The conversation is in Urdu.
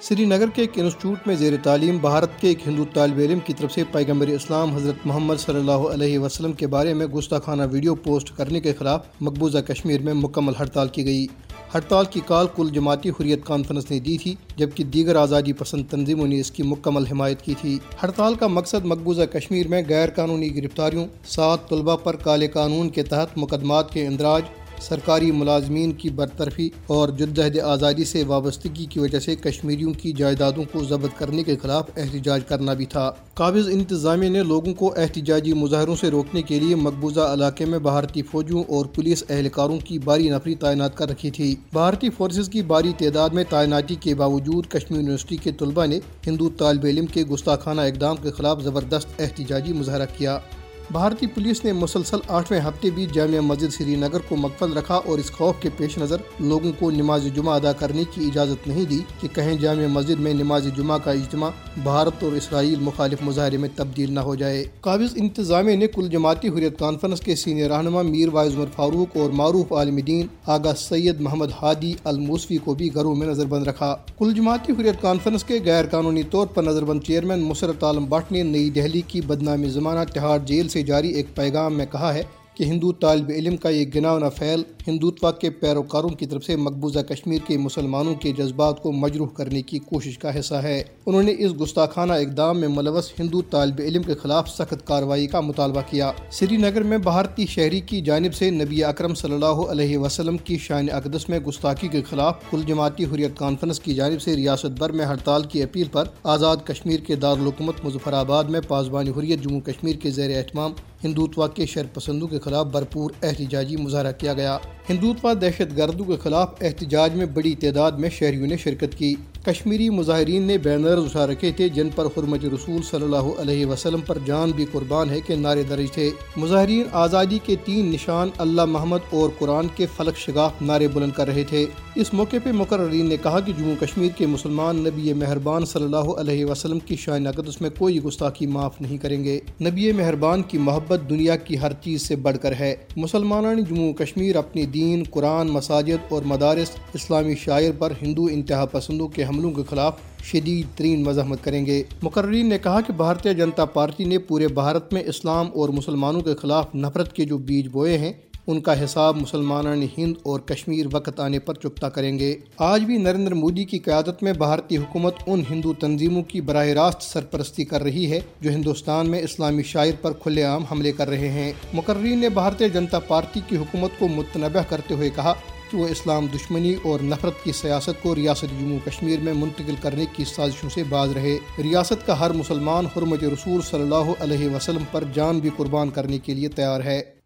سری نگر کے ایک انسٹیٹیوٹ میں زیر تعلیم بھارت کے ایک ہندو طالب علم کی طرف سے پیغمبر اسلام حضرت محمد صلی اللہ علیہ وسلم کے بارے میں گستاخانہ ویڈیو پوسٹ کرنے کے خلاف مقبوضہ کشمیر میں مکمل ہڑتال کی گئی۔ ہڑتال کی کال کل جماعتی حریت کانفرنس نے دی تھی، جبکہ دیگر آزادی پسند تنظیموں نے اس کی مکمل حمایت کی تھی۔ ہڑتال کا مقصد مقبوضہ کشمیر میں غیر قانونی گرفتاریوں، سات طلبہ پر کالے قانون کے تحت مقدمات کے اندراج سرکاری ملازمین کی برطرفی اور جدہد آزادی سے وابستگی کی وجہ سے کشمیریوں کی جائیدادوں کو ضبط کرنے کے خلاف احتجاج کرنا بھی تھا۔ قابض انتظامیہ نے لوگوں کو احتجاجی مظاہروں سے روکنے کے لیے مقبوضہ علاقے میں بھارتی فوجیوں اور پولیس اہلکاروں کی باری نفری تعینات کر رکھی تھی۔ بھارتی فورسز کی باری تعداد میں تعیناتی کے باوجود کشمیر یونیورسٹی کے طلبہ نے ہندو طالب علم کے گستاخانہ اقدام کے خلاف زبردست احتجاجی مظاہرہ کیا۔ بھارتی پولیس نے مسلسل آٹھویں ہفتے بھی جامع مسجد سری نگر کو مقفل رکھا اور اس خوف کے پیش نظر لوگوں کو نماز جمعہ ادا کرنے کی اجازت نہیں دی کہ کہیں جامع مسجد میں نماز جمعہ کا اجتماع بھارت اور اسرائیل مخالف مظاہرے میں تبدیل نہ ہو جائے۔ قابض انتظامیہ نے کل جماعتی حریت کانفرنس کے سینئر رہنما میر وائز عمر فاروق اور معروف عالم دین آگا سید محمد ہادی الموسفی کو بھی گھروں میں نظر بند رکھا۔ کل جماعتی حریت کانفرنس کے غیر قانونی طور پر نظر بند چیئرمین مسرت عالم بٹ نے نئی دہلی کی بدنامی زمانہ تہاڑ جیل سے سے جاری ایک پیغام میں کہا ہے کہ ہندو طالب علم کا یہ گناونا فعل ہندوتوا کے پیروکاروں کی طرف سے مقبوضہ کشمیر کے مسلمانوں کے جذبات کو مجروح کرنے کی کوشش کا حصہ ہے۔ انہوں نے اس گستاخانہ اقدام میں ملوث ہندو طالب علم کے خلاف سخت کارروائی کا مطالبہ کیا۔ سری نگر میں بھارتی شہری کی جانب سے نبی اکرم صلی اللہ علیہ وسلم کی شان اقدس میں گستاخی کے خلاف کل جماعتی حریت کانفرنس کی جانب سے ریاست بھر میں ہڑتال کی اپیل پر آزاد کشمیر کے دارالحکومت مظفر آباد میں پاسبانی حریت جموں کشمیر کے زیر اہتمام ہندوتوا کے شر پسندوں کے خلاف بھرپور احتجاجی مظاہرہ کیا گیا۔ ہندوتوا دہشت گردوں کے خلاف احتجاج میں بڑی تعداد میں شہریوں نے شرکت کی۔ کشمیری مظاہرین نے بینرز اٹھا رکھے تھے، جن پر حرمت رسول صلی اللہ علیہ وسلم پر جان بھی قربان ہے کہ نعرے درج تھے۔ مظاہرین آزادی کے تین نشان اللہ محمد اور قرآن کے فلک شگاف نعرے بلند کر رہے تھے۔ اس موقع پہ مقررین نے کہا کہ جموں کشمیر کے مسلمان نبی مہربان صلی اللہ علیہ وسلم کی شان اقدس میں کوئی گستاخی معاف نہیں کریں گے۔ نبی مہربان کی محبت دنیا کی ہر چیز سے بڑھ کر ہے۔ مسلمانان جموں کشمیر اپنی دین، قرآن، مساجد اور مدارس اسلامی شاعر پر ہندو انتہا پسندوں کے حملوں کے خلاف شدید ترین مزاحمت کریں گے۔ مقررین نے کہا کہ بھارتیہ جنتا پارٹی نے پورے بھارت میں اسلام اور مسلمانوں کے خلاف نفرت کے جو بیج بوئے ہیں، ان کا حساب مسلمانان ہند اور کشمیر وقت آنے پر چکتا کریں گے۔ آج بھی نریندر مودی کی قیادت میں بھارتی حکومت ان ہندو تنظیموں کی براہ راست سرپرستی کر رہی ہے جو ہندوستان میں اسلامی شاعر پر کھلے عام حملے کر رہے ہیں۔ مقررین نے بھارتیہ جنتا پارٹی کی حکومت کو متنبع کرتے ہوئے کہا کہ وہ اسلام دشمنی اور نفرت کی سیاست کو ریاست جموں کشمیر میں منتقل کرنے کی سازشوں سے باز رہے۔ ریاست کا ہر مسلمان حرمت رسول صلی اللہ علیہ وسلم پر جان بھی قربان کرنے کے لیے تیار ہے۔